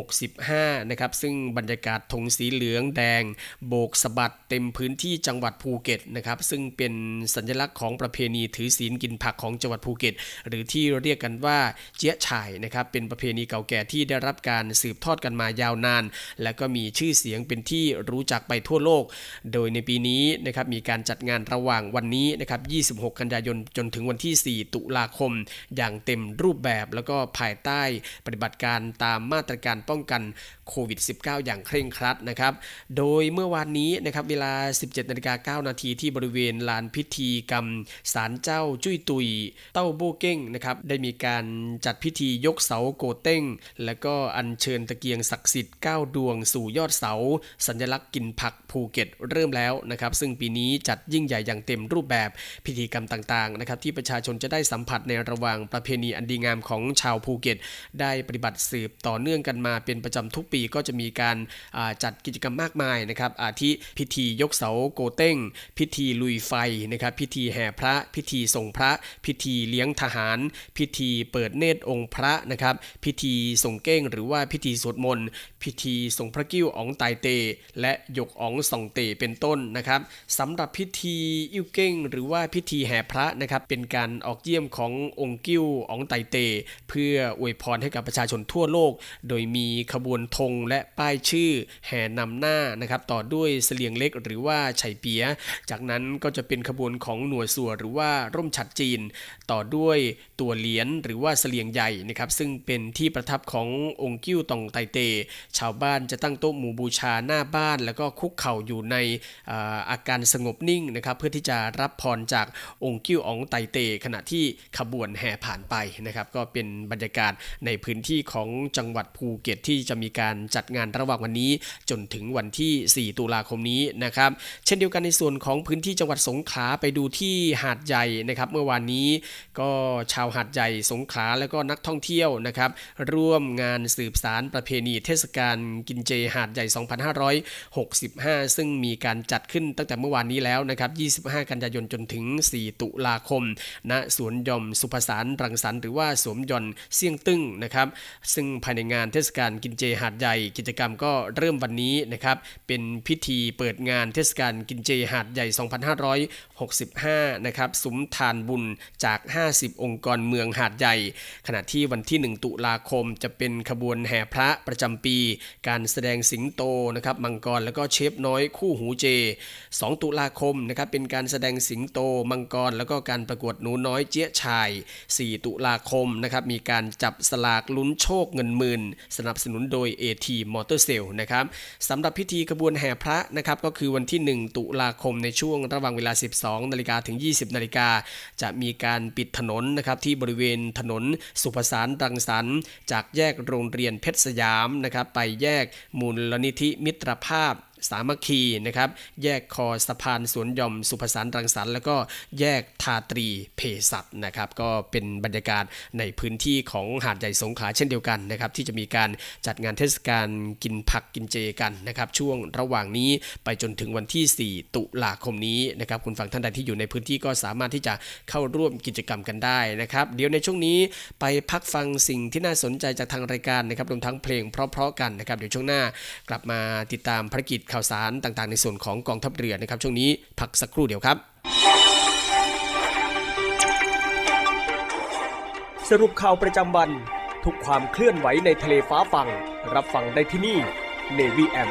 2565 นะครับ ซึ่งบรรยากาศธงสีเหลืองแดง โบกสะบัดเต็มพื้นที่จังหวัดภูเก็ตนะครับ ซึ่งเป็นสัญลักษณ์ของประเพณีถือศีลกินผักของจังหวัดภูเก็ต หรือที่เรียกกันว่าเจี๊ยฉายนะครับเป็นประเพณีเก่าแก่ที่ได้รับการสืบทอดอดกันมายาวนาน และก็มีชื่อเสียงเป็นที่รู้จักไปทั่วโลก โดยในปีนี้นะครับมีการจัดงานระหว่างวันนี้นะครับ 26 กันยายนจนถึงวันที่ 4 ตุลาคม อย่างเต็มรูปแบบแล้วก็ภายใต้ปฏิบัติการตามมาตรการป้องกันโควิด -19 อย่างเคร่งครัดนะครับ โดยเมื่อวานนี้นะครับเวลา 17นาฬิกา9นาทีที่บริเวณลานพิธีกรรมศาลเจ้าจุ้ยตุย เต้าโบเก้งนะครับได้มีการจัดพิธียกเสาโกเต้ง และก็อัญเชิญตะเกียงศักดิ์สิทธิ์9ดวงสู่ยอดเสา สัญลักษณ์กินผักภูเก็ตเริ่มแล้วนะครับซึ่งปีนี้จัดยิ่งใหญ่อย่างเต็มรูปแบบพิธีกรรมต่างๆนะครับที่ประชาชนจะได้สัมผัสในระหว่างประเพณีอันดีงามของชาวภูเก็ต ได้ปฏิบัติสืบต่อเนื่องกันมาเป็นประจำทุกปีก็จะมีการจัดกิจกรรมมากมายนะครับอาทิพิธียกเสาโกเต้ง พิธีลุยไฟนะครับพิธีแห่พระ พิธีส่งพระ พิธีเลี้ยงทหาร พิธีเปิดเนตรองค์พระนะครับพิธีส่งเก้งหรือว่าพิธีสวดมนต์ พิธีส่งพระกิ้วอ๋องไตเต และยกอ๋องส่องเตเป็นต้นนะครับสำหรับพิธีอิ่วเก้ง หรือว่าพิธีแห่พระนะครับเป็นการออกเยี่ยมขององค์กิ้วอ๋องไตเต เพื่ออวยพรให้กับประชาชนทั่วโลก โดยมีขบวนธงและป้ายชื่อแห่นำหน้านะครับต่อด้วยเสลียงเล็กหรือว่าไฉเปีย จากนั้นก็จะเป็นขบวนของหน่วยสัวหรือว่าร่มฉัดจีน ต่อด้วยตัวเหรียญหรือว่าเสลียงใหญ่นะครับซึ่งเป็นที่ประทับขององค์กิ้วตองไตเต ชาวบ้านจะตั้งโต๊ะหมู่บูชาหน้าบ้าน แล้วก็คุกเข่าอยู่ในอาการสงบนิ่งนะครับเพื่อที่จะรับพรจากองค์กิ้วอองไตเต ขณะที่ขบวนแห่ผ่านไปนะครับก็เป็นบรรยากาศในพื้นที่ของจังหวัดภูเก็ตที่จะมีการจัดงานระหว่างวันนี้จนถึงวันที่ 4 ตุลาคมนี้นะครับเช่นเดียวกันในส่วนของพื้นที่จังหวัดสงขลาไปดูที่หาดใหญ่นะครับเมื่อวานนี้ก็ชาวหาดใหญ่สงขลาแล้วก็นักท่องเที่ยวนะครับร่วมงานสืบสารประเพณีเทศกาลกินเจหาดใหญ่ 2565 ซึ่งมีการจัดขึ้นตั้งแต่เมื่อวานนี้แล้วนะครับ 25 กันยายนจนถึง 4 ตุลาคม ณ สวนยมสุภสารรังสรรค์หรือว่าสวมยนเสี่ยงตึ้งนะครับ ซึ่งภายในงานเทศกาลกินเจหาดใหญ่ กิจกรรมก็เริ่มวันนี้นะครับ เป็นพิธีเปิดงานเทศกาลกินเจหาดใหญ่ 2565 นะครับสุมทานบุญจาก 50 องค์กรเมืองหาดใหญ่ ขณะที่วันที่ 1 ตุลาคมจะเป็นขบวนแห่พระะประจำปี การแสดงสิงโตนะครับมังกรแล้วก็เชฟน้อยคู่หูเจ 2 ตุลาคมนะครับเป็นการแสดงสิงโตมังกร แล้วก็การประกวดหนูน้อยเจี๊ยชาย 4 ตุลาคมนะครับมีการจับสลากลุ้นโชคเงินหมื่น สนับสนุนโดย AT Motor Sale นะครับสำหรับพิธีกระบวนแห่พระนะครับก็คือวันที่ 1 ตุลาคมในช่วงระหว่างเวลา 12 นาฬิกาถึง 20 นาฬิกาจะมีการปิดถนนนะครับที่บริเวณถนนสุภสารรังสรรค์จากแยกโรงเรียนเพชรสยามนะครับไปแยกมูลนิธิมิตรภาพ สามัคคีนะครับ แยกคอสะพานสวนยอมสุภสารรังสรรค์แล้วก็แยกทาตรีเพสัตนะครับ ก็เป็นบรรยากาศในพื้นที่ของหาดใหญ่สงขลาเช่นเดียวกันนะครับ ที่จะมีการจัดงานเทศกาลกินผักกินเจกันนะครับ ช่วงระหว่างนี้ไปจนถึงวันที่ 4 ตุลาคมนี้นะครับ คุณฟังท่านใดที่อยู่ในพื้นที่ก็สามารถที่จะเข้าร่วมกิจกรรมกันได้นะครับ เดี๋ยวในช่วงนี้ไปพักฟังสิ่งที่น่าสนใจจากทางรายการนะครับรวมทั้งเพลงเพราะๆกันนะครับ เดี๋ยวช่วงหน้ากลับมาติดตามภารกิจข่าวสารต่างๆ ในส่วนของกองทัพเรือนะครับ ช่วงนี้พักสักครู่เดียวครับ สรุปข่าวประจำวัน ทุกความเคลื่อนไหวในทะเลฟ้าฝั่ง รับฟังได้ที่นี่ Navy M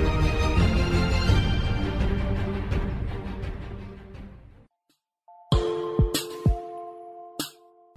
4584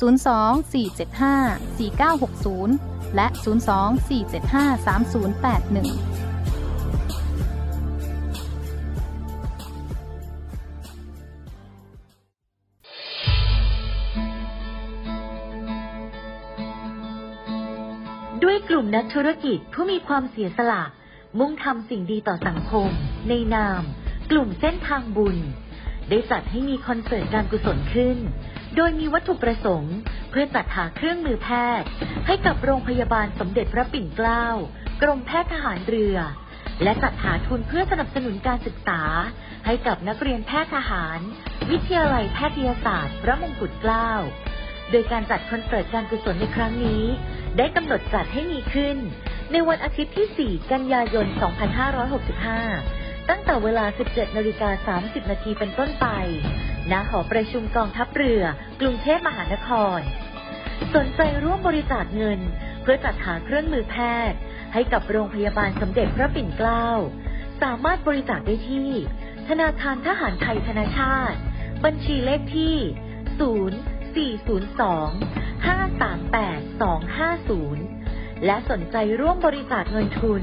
02-475-4960 และ 02-475-3081ด้วยกลุ่มนักธุรกิจผู้มีความเสียสละ มุ่งทำสิ่งดีต่อสังคม ในนาม กลุ่มเส้นทางบุญ ได้จัดให้มีคอนเสิร์ตการกุศลขึ้น โดยมีวัตถุประสงค์ เพื่อจัดหาเครื่องมือแพทย์ ให้กับโรงพยาบาลสมเด็จพระปิ่นเกล้า กรมแพทย์ทหารเรือ และจัดหาทุนเพื่อสนับสนุนการศึกษา ให้กับนักเรียนแพทย์ทหาร วิทยาลัยแพทยศาสตร์ พระมงกุฎเกล้า โดยการจัดคอนเสิร์ตการกุศลในครั้งนี้ ได้กำหนดจัดให้มีขึ้น ในวันอาทิตย์ที่ 4 กันยายน 2565 ตั้งแต่เวลา 17นาฬิกา30 นาทีเป็นต้นไป ณ หอประชุมกองทัพเรือ กรุงเทพมหานคร สนใจร่วมบริจาคเงิน เพื่อจัดหาเครื่องมือแพทย์ ให้กับโรงพยาบาลสมเด็จพระปิ่นเกล้า สามารถบริจาคได้ที่ ธนาคารทหารไทยธนาชาติ บัญชีเลขที่ 0402 538 250 และสนใจร่วมบริจาคเงินทุน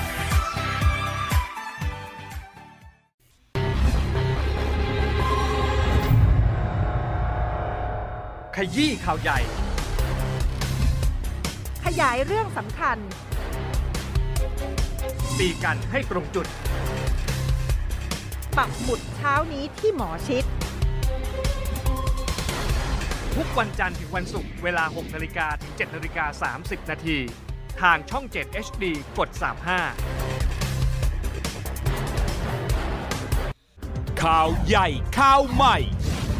ยี้ข่าวใหญ่ ขยายเรื่องสำคัญ ตีกันให้ตรงจุด ปักหมุดเช้านี้ที่หมอชิด ทุกวันจันทร์ถึงวันศุกร์เวลา 6 นาฬิกาถึง 7 นาฬิกา 30 นาที ทางช่อง 7 HD กด 35 ข่าวใหญ่ข่าวใหม่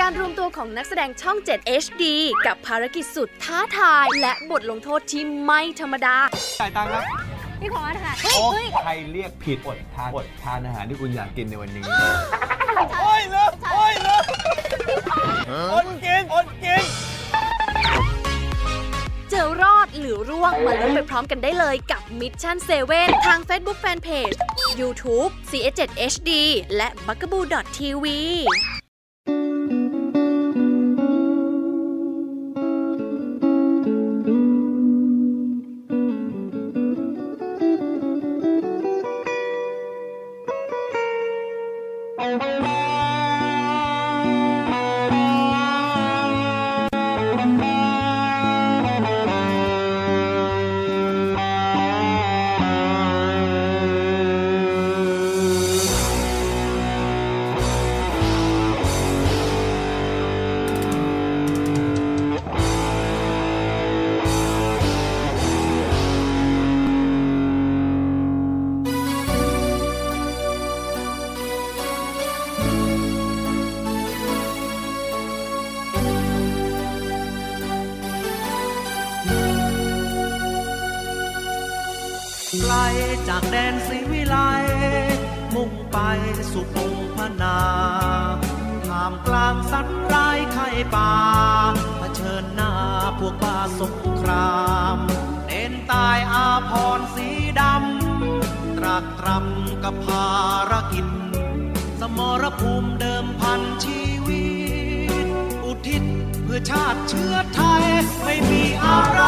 การรวมตัวของนักแสดงช่อง 7 HD กับภารกิจสุดท้าทาย และบทลงโทษที่ไม่ธรรมดา จ่ายตังค์ครับพี่พอสค่ะโอ้ใครเรียกผิดอดทานอดทานอาหารที่คุณอยากกินในวันนี้ โอ้ยเลิกโอ้ยเลิกอดกินอดกิน เจอรอดหรือร่วงมาลุ้นไปพร้อมกันได้เลยกับ Mission 7 ทาง Facebook Fanpage YouTube CS7 HD และ b u g a b o o TV ารกิจ สมรภูมิเดิมพันชีวิต อุทิศเพื่อชาติเชื้อไทย ไม่มีอะไร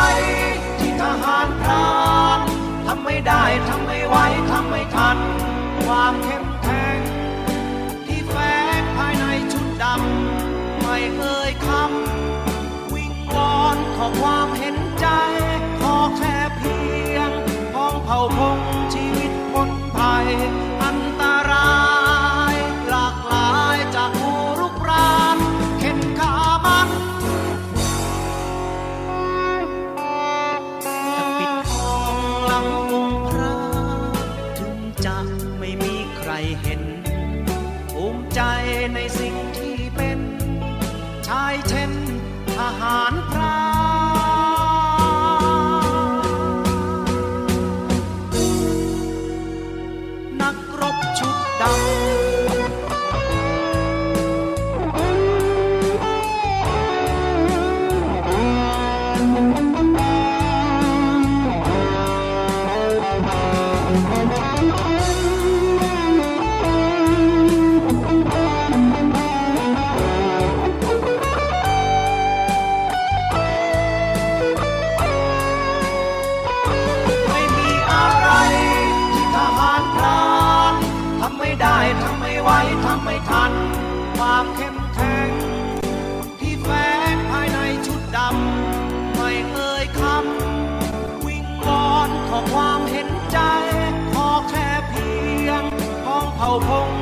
ที่ทหารพรานทำไม่ได้ทำไม่ไหวทำไม่ทัน ความเข้มแข็งที่แฝงภายในชุดดำไม่เอ่ยคำวิงวอนขอความเห็นใจ ขอแค่เพียงพ้องเผ่าพงชีวิตพ้นภัย พ้อ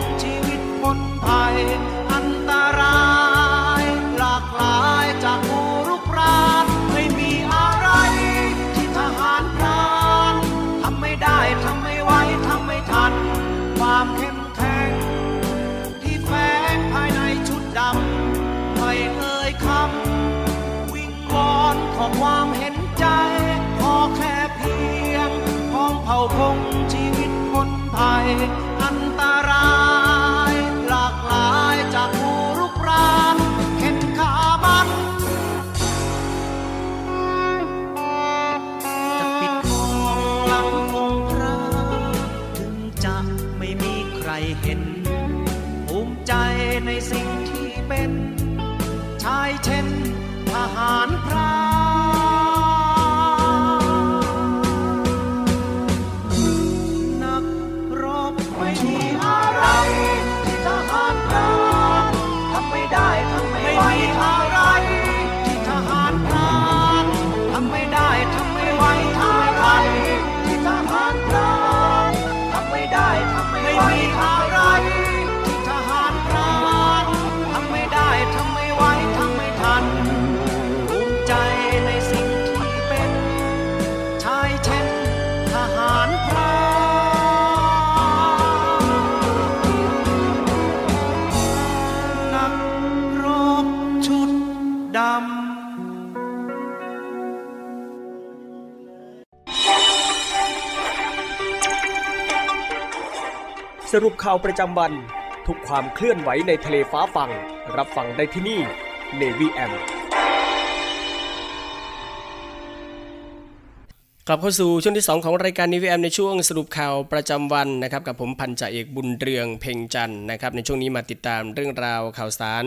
สรุปข่าวประจำวัน ทุกความเคลื่อนไหวในทะเลฟ้าฟังรับฟังได้ที่นี่ Navy M กลับเข้าสู่ช่วงที่ 2 ของรายการนิวแอมในช่วงสรุปข่าวประจำวันนะครับกับผมพันจ่าเอกบุญเรืองเพ่งจันนะครับในช่วงนี้มาติดตามเรื่องราวข่าวสาร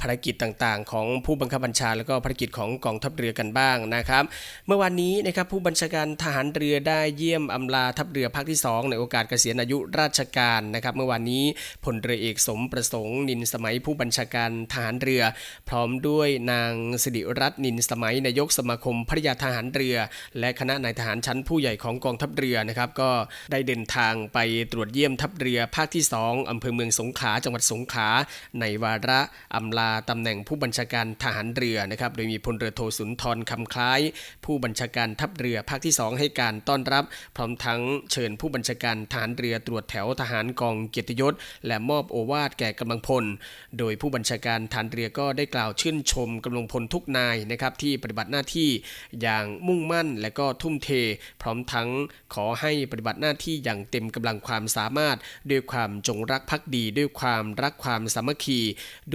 ภารกิจต่างๆ ของผู้บังคับบัญชา แล้วก็ภารกิจของกองทัพเรือกันบ้างนะครับ เมื่อวานนี้นะครับผู้บัญชาการทหารเรือได้เยี่ยมอำลาทัพเรือภาคที่ 2 ในโอกาสเกษียณอายุราชการนะครับเมื่อวานนี้พลเรือเอกสมประสงค์ นินสมัยผู้บัญชาการทหารเรือ พร้อมด้วยนางสิริรัตน์นินสมัยนายกสมาคมภริยาทหารเรือ และคณะนายทหารชั้นผู้ใหญ่ของกองทัพเรือนะครับ ก็ได้เดินทางไปตรวจเยี่ยมทัพเรือภาคที่ 2อำเภอเมืองสงขลาจังหวัดสงขลาในวาระอำลาตำแหน่งผู้บัญชาการทหารเรือนะครับ โดยมีพลเรือโทสุนทรคำคล้าย ผู้บัญชาการทัพเรือภาคที่ 2 ให้การต้อนรับ พร้อมทั้งเชิญผู้บัญชาการทหารเรือตรวจแถวทหารกองเกียรติยศ และมอบโอวาทแก่กำลังพล โดยผู้บัญชาการทหารเรือก็ได้กล่าวชื่นชมกำลังพลทุกนายนะครับที่ปฏิบัติหน้าที่อย่างมุ่งมั่นและก็ทุ่มเทพร้อมทั้งขอให้ปฏิบัติหน้าที่อย่างเต็มกำลังความสามารถ ด้วยความจงรักภักดี ด้วยความรักความสามัคคี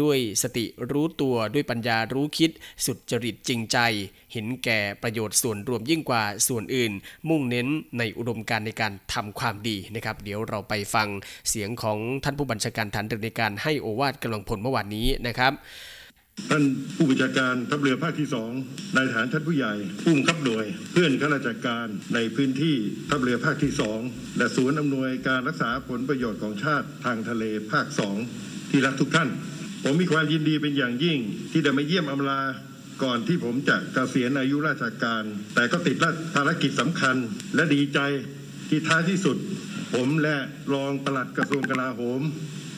ด้วยสติรู้ตัวด้วยปัญญารู้คิด สุดจริตจริงใจ เห็นแก่ประโยชน์ส่วนรวมยิ่งกว่าส่วนอื่น มุ่งเน้นในอุดมการณ์ในการทำความดีนะครับ เดี๋ยวเราไปฟังเสียงของท่านผู้บัญชาการฐานเรือในการให้โอวาทกำลังพลเมื่อวานนี้นะครับ ท่านผู้บัญชาการทัพเรือภาคที่สองนายทหารชั้นผู้ใหญ่ผู้บังคับหน่วย เพื่อนข้าราชการในพื้นที่ทัพเรือภาคที่สองและศูนย์อำนวยการรักษาผลประโยชน์ของชาติทางทะเลภาคสองที่รักทุกท่าน ผมมีความยินดีเป็นอย่างยิ่ง ที่ได้มาเยี่ยมอำลาก่อนที่ผมจะเกษียณอายุราชการ แต่ก็ติดภารกิจสำคัญและดีใจที่ท้ายที่สุด ผมและรองปลัดกระทรวงกลาโหม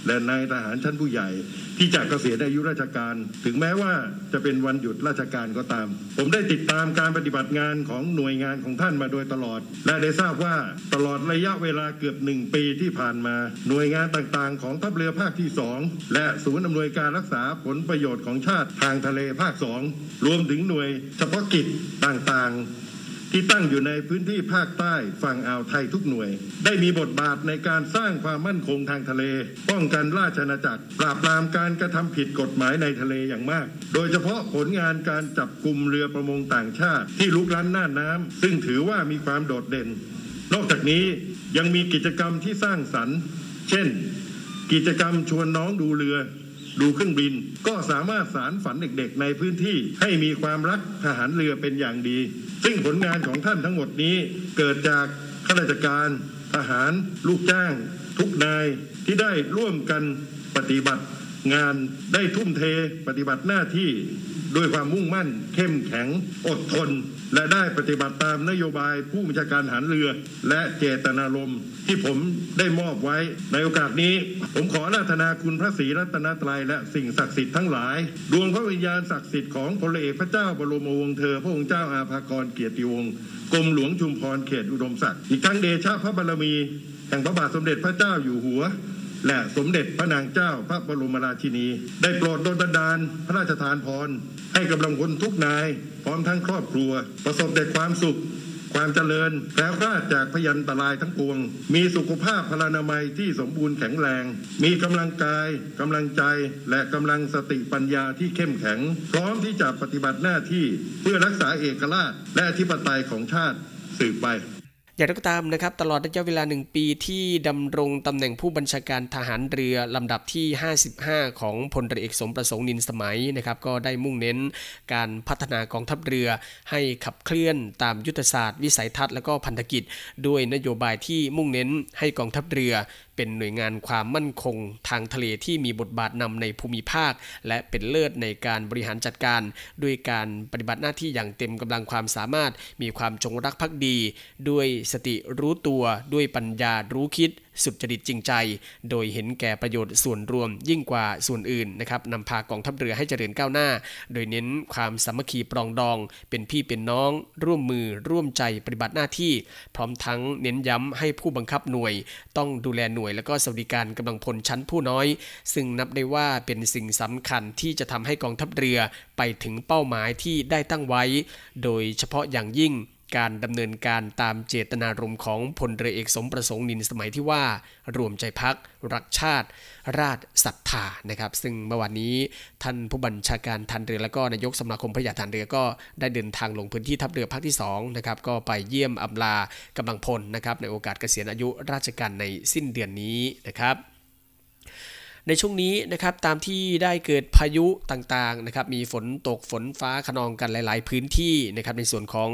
และนายทหารชั้นผู้ใหญ่ ที่จะเกษียณอายุราชการ ถึงแม้ว่าจะเป็นวันหยุดราชการก็ตาม ผมได้ติดตามการปฏิบัติงานของหน่วยงานของท่านมาโดยตลอด และได้ทราบว่าตลอดระยะเวลาเกือบหนึ่งปีที่ผ่านมา หน่วยงานต่างๆ ของทัพเรือภาคที่สองและศูนย์อำนวยการรักษาผลประโยชน์ของชาติทางทะเลภาคสองรวมถึงหน่วยเฉพาะกิจต่างๆ ที่ตั้งอยู่ในพื้นที่ภาคใต้ฝั่งอ่าวไทยทุกหน่วย ได้มีบทบาทในการสร้างความมั่นคงทางทะเล ป้องกันราชอาณาจักร ปราบปรามการกระทำผิดกฎหมายในทะเลอย่างมาก โดยเฉพาะผลงานการจับกลุ่มเรือประมงต่างชาติ ที่ลุกล้ำน่านน้ำซึ่งถือว่ามีความโดดเด่น นอกจากนี้ยังมีกิจกรรมที่สร้างสรรค์ เช่น กิจกรรมชวนน้องดูเรือดูเครื่องบินก็สามารถสารฝันเด็กๆ ในพื้นที่ให้มีความรักทหารเรือเป็นอย่างดี ซึ่งผลงานของท่านทั้งหมดนี้เกิดจากข้าราชการทหารลูกจ้าง ทุกนายที่ได้ร่วมกันปฏิบัติงานได้ทุ่มเทปฏิบัติหน้าที่ ด้วยความมุ่งมั่น เข้มแข็ง อดทน และได้ปฏิบัติตามนโยบายผู้บัญชาการหารเรือ และเจตนารมณ์ที่ผมได้มอบไว้ ในโอกาสนี้ ผมขอราธนาคุณพระศรีรัตนตรัยและสิ่งศักดิ์สิทธิ์ทั้งหลาย ดวงพระวิญญาณศักดิ์สิทธิ์ของพลเอกพระเจ้าบรมวงศ์เธอ พระองค์เจ้าอาภากรเกียรติวงศ์กรมหลวงชุมพรเขตอุดมศักดิ์อีกทั้งเดชะพระบารมีแห่งพระบาทสมเด็จพระเจ้าอยู่หัว และสมเด็จพระนางเจ้าพระบรมราชินี ได้โปรดดลบันดาลพระราชทานพร ให้กำลังพลทุกนาย พร้อมทั้งครอบครัว ประสบแต่ความสุข ความเจริญแคล้วคลาดจากพยันตรายทั้งปวง มีสุขภาพพลานามัยที่สมบูรณ์แข็งแรง มีกำลังกายกำลังใจ และกำลังสติปัญญาที่เข้มแข็ง พร้อมที่จะปฏิบัติหน้าที่เพื่อรักษาเอกราช และอธิปไตยของชาติสืบไป อย่างไรก็ตามนะครับตลอดระยะเวลาหนึ่งปีที่ดำรงตำแหน่งผู้บัญชาการทหารเรือลำดับที่ 55 ของพลเรือเอกสมประสงค์นินสมัยนะครับก็ได้มุ่งเน้นการพัฒนากองทัพเรือ ให้ขับเคลื่อนตามยุทธศาสตร์ วิสัยทัศน์และก็พันธกิจ ด้วยนโยบายที่มุ่งเน้นให้กองทัพเรือ เป็นหน่วยงานความมั่นคงทางทะเลที่มีบทบาทนำในภูมิภาค และเป็นเลิศในการบริหารจัดการ ด้วยการปฏิบัติหน้าที่อย่างเต็มกำลังความสามารถ มีความจงรักภักดี ด้วยสติรู้ตัว ด้วยปัญญารู้คิด สุจริตจริงใจ โดยเห็นแก่ประโยชน์ส่วนรวมยิ่งกว่าส่วนอื่นนะครับนำพากองทัพเรือให้เจริญก้าวหน้า โดยเน้นความสามัคคีปรองดอง เป็นพี่เป็นน้อง ร่วมมือ ร่วมใจปฏิบัติหน้าที่ พร้อมทั้งเน้นย้ำให้ผู้บังคับหน่วย ต้องดูแลหน่วยและก็สวัสดิการกำลังพลชั้นผู้น้อย ซึ่งนับได้ว่าเป็นสิ่งสำคัญที่จะทำให้กองทัพเรือไปถึงเป้าหมายที่ได้ตั้งไว้ โดยเฉพาะอย่างยิ่ง การดำเนินการตามเจตนารมณ์ของพลเรือเอกสมประสงค์นินสมัยที่ว่า รวมใจพักรักชาติ ราชศรัทธานะครับ ซึ่งเมื่อวานนี้ท่านผู้บัญชาการทันเรือและก็นายกสมาคมพระยาทันเรือก็ได้เดินทางลงพื้นที่ทัพเรือภาคที่2นะครับก็ไปเยี่ยมอำลากำลังพลนะครับในโอกาสเกษียณอายุราชการในสิ้นเดือนนี้นะครับ ในช่วงนี้นะครับตามที่ได้เกิดพายุต่างๆนะครับมีฝนตกฝนฟ้าขนองกันหลาย ๆ พื้นที่นะครับในส่วนของ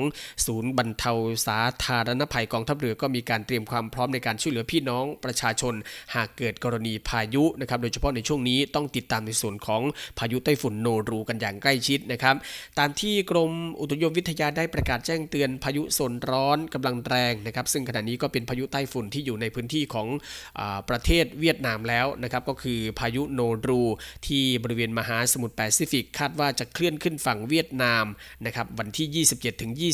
ศูนย์บรรเทาสาธารณภัยกองทัพเรือก็มีการเตรียมความพร้อมในการช่วยเหลือพี่น้องประชาชน หากเกิดกรณีพายุนะครับโดยเฉพาะในช่วงนี้ต้องติดตามในส่วนของพายุไต้ฝุ่นโนรูกันอย่างใกล้ชิดนะครับตามที่กรมอุตุนิยมวิทยาได้ประกาศแจ้งเตือนพายุโซนร้อนกำลังแรงนะครับซึ่งขณะนี้ก็เป็นพายุไต้ฝุ่นที่อยู่ในพื้นที่ของอประเทศเวียดนามแล้วนะครับก็คือพายุโนรู ที่บริเวณมหาสมุทรแปซิฟิก คาดว่าจะเคลื่อนขึ้นฝั่งเวียดนามนะครับวันที่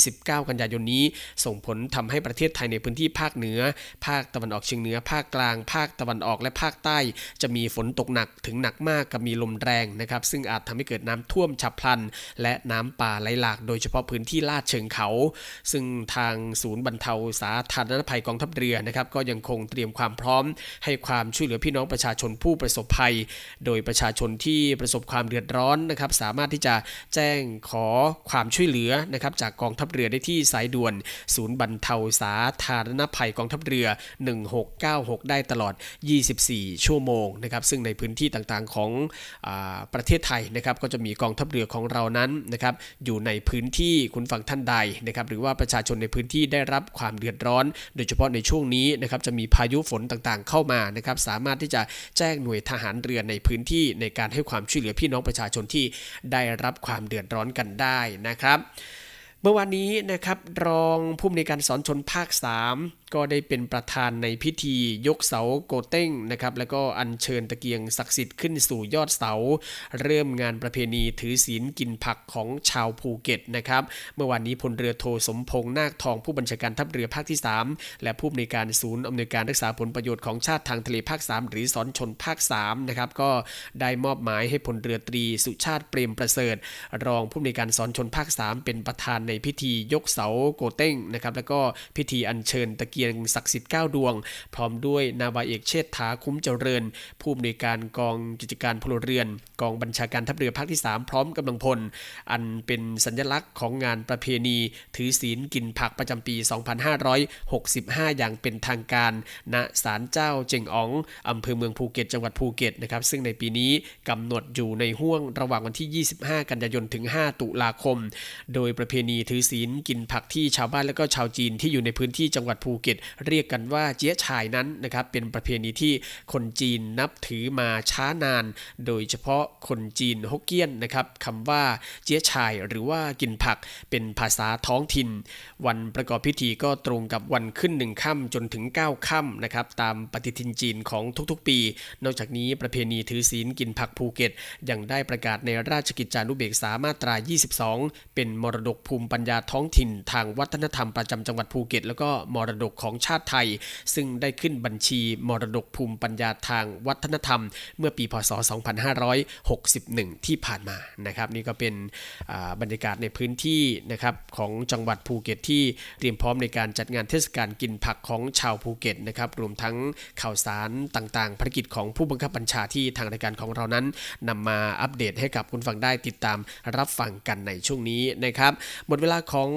27-29 กันยายนนี้ ส่งผลทำให้ประเทศไทยในพื้นที่ภาคเหนือ ภาคตะวันออกเฉียงเหนือ ภาคกลาง ภาคตะวันออกและภาคใต้ จะมีฝนตกหนักถึงหนักมากกับมีลมแรงนะครับซึ่งอาจทำให้เกิดน้ำท่วมฉับพลัน และน้ำป่าไหลหลาก โดยเฉพาะพื้นที่ลาดเชิงเขา ซึ่งทางศูนย์บรรเทาสาธารณภัยกองทัพเรือนะครับก็ยังคงเตรียมความพร้อม ให้ความช่วยเหลือพี่น้องประชาชนผู้ประสบภัย โดยประชาชนที่ประสบความเดือดร้อนนะครับสามารถที่จะแจ้งขอความช่วยเหลือนะครับจากกองทัพเรือได้ที่สายด่วน ศูนย์บรรเทาสาธารณภัยกองทัพเรือ 1696 ได้ตลอด 24 ชั่วโมงนะครับซึ่งในพื้นที่ต่างๆของอประเทศไทยนะครับก็จะมีกองทัพเรือของเรานั้นนะครับอยู่ในพื้นที่คุณฝั่งท่านใดนะครับหรือว่าประชาชนในพื้นที่ได้รับความเดือดร้อน โดยเฉพาะในช่วงนี้นะครับจะมีพายุฝนต่างๆ เข้ามานะครับสามารถที่จะแจ้งหน่วยทหารเรือในพื้นที่ในการให้ความช่วยเหลือพี่น้องประชาชนที่ได้รับความเดือดร้อนกันได้นะครับ เมื่อวานนี้นะครับรองผู้อำนวยการสอนชนภาค 3 ก็ได้เป็นประธานในพิธียกเสาโกเต้งนะครับแล้วก็อัญเชิญตะเกียงศักดิ์สิทธิ์ขึ้นสู่ยอดเสา เริ่มงานประเพณีถือศีลกินผักของชาวภูเก็ตนะครับเมื่อวานนี้พลเรือโทสมพงษ์นาคทองผู้บัญชาการทัพเรือภาคที่ 3 และผู้อำนวยการศูนย์อำนวยการรักษาผลประโยชน์ของชาติทางทะเลภาค 3 หรือศรชล.ภาค3นะครับก็ได้มอบหมายให้พลเรือตรีสุชาติเปรมประเสริฐ รองผู้อำนวยการศรชล.ภาค 3 เป็นประธานในพิธียกเสาโกเต้งนะครับแล้วก็พิธีอัญเชิญตะเกียงศักดิ์สิทธิ์9ดวง พร้อมด้วยนาวาเอกเชษฐาคุ้มเจริญ ผู้อำนวยการกองกิจการพลเรือน กองบัญชาการทัพเรือภาคที่ 3 พร้อมกำลังพล อันเป็นสัญลักษณ์ของงานประเพณี ถือศีลกินผักประจำปี 2565 อย่างเป็นทางการ ณศาลเจ้าเจงอ๋องอำเภอเมืองภูเก็ตจังหวัดภูเก็ตนะครับซึ่งในปีนี้กำหนดอยู่ในห้วงระหว่างวันที่ 25 กันยายนถึง 5 ตุลาคม โดยประเพณีถือศีลกินผักที่ชาวบ้านและก็ชาวจีนที่อยู่ในพื้นที่จังหวัดภูเก็ต เรียกกันว่าเจี๊ยชายนั้นนะครับเป็นประเพณีที่คนจีนนับถือมาช้านาน โดยเฉพาะคนจีนฮกเกี้ยนนะครับคำว่าเจี๊ยชายหรือว่ากินผักเป็นภาษาท้องถิ่น วันประกอบพิธีก็ตรงกับวันขึ้นหนึ่งค่ำจนถึง 9ค่ำนะครับตามปฏิทินจีนของทุกๆปี นอกจากนี้ประเพณีถือศีลกินผักภูเก็ตยังได้ประกาศในราชกิจจานุเบกษามาตรา 22 เป็นมรดกภูมิปัญญาท้องถิ่นทางวัฒนธรรมประจำจังหวัดภูเก็ต แล้วก็มรดกของชาติไทย ซึ่งได้ขึ้นบัญชีมรดกภูมิปัญญาทางวัฒนธรรม เมื่อปีพศ 2561 ที่ผ่านมานะครับ นี่ก็เป็นบรรยากาศในพื้นที่นะครับของจังหวัดภูเก็ตที่เตรียมพร้อมในการจัดงานเทศกาลกินผักของชาวภูเก็ตนะครับรวมทั้งข่าวสารต่างๆภารกิจของผู้บังคับบัญชาที่ทางรายการของเรานั้นนำมาอัปเดตให้กับคุณฟังได้ติดตามรับฟังกันในช่วงนี้นะครับหมดเวลาของ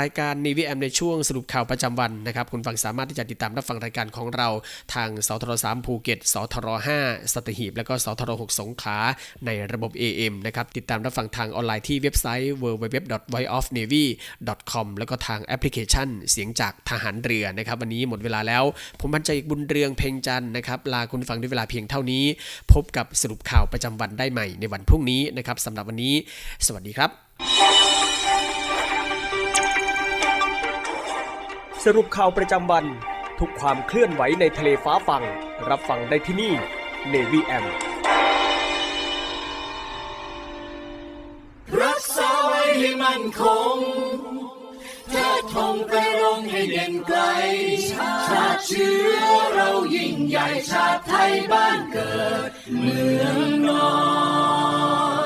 รายการ Navy AM ในช่วงสรุปข่าวประจำวันนะครับ คุณฟังสามารถที่จะติดตามรับฟังรายการของเราทางสทร3ภูเก็ตสทร5สัตหีบ และก็สทร6สงขลาในระบบ AM นะครับ ติดตามรับฟังทางออนไลน์ที่เว็บไซต์ www.voiceofnavy.com แล้วก็ทางแอปพลิเคชันเสียงจากทหารเรือนะครับ วันนี้หมดเวลาแล้ว ผมบรรจัยบุญเรืองเพ่งจันนะครับ ลาคุณฟังด้วยเวลาเพียงเท่านี้ พบกับสรุปข่าวประจำวันได้ใหม่ในวันพรุ่งนี้นะครับสำหรับวันนี้ สวัสดีครับ สรุปข่าวประจำวัน ทุกความเคลื่อนไหวในทะเลฟ้าฟัง รับฟังได้ที่นี่ Navy M รักษาไว้ให้มั่นคงเทิดธงไปรงให้เด่นไกล ชาติเชื้อเรายิ่งใหญ่ชาติไทยบ้านเกิด เมืองนอน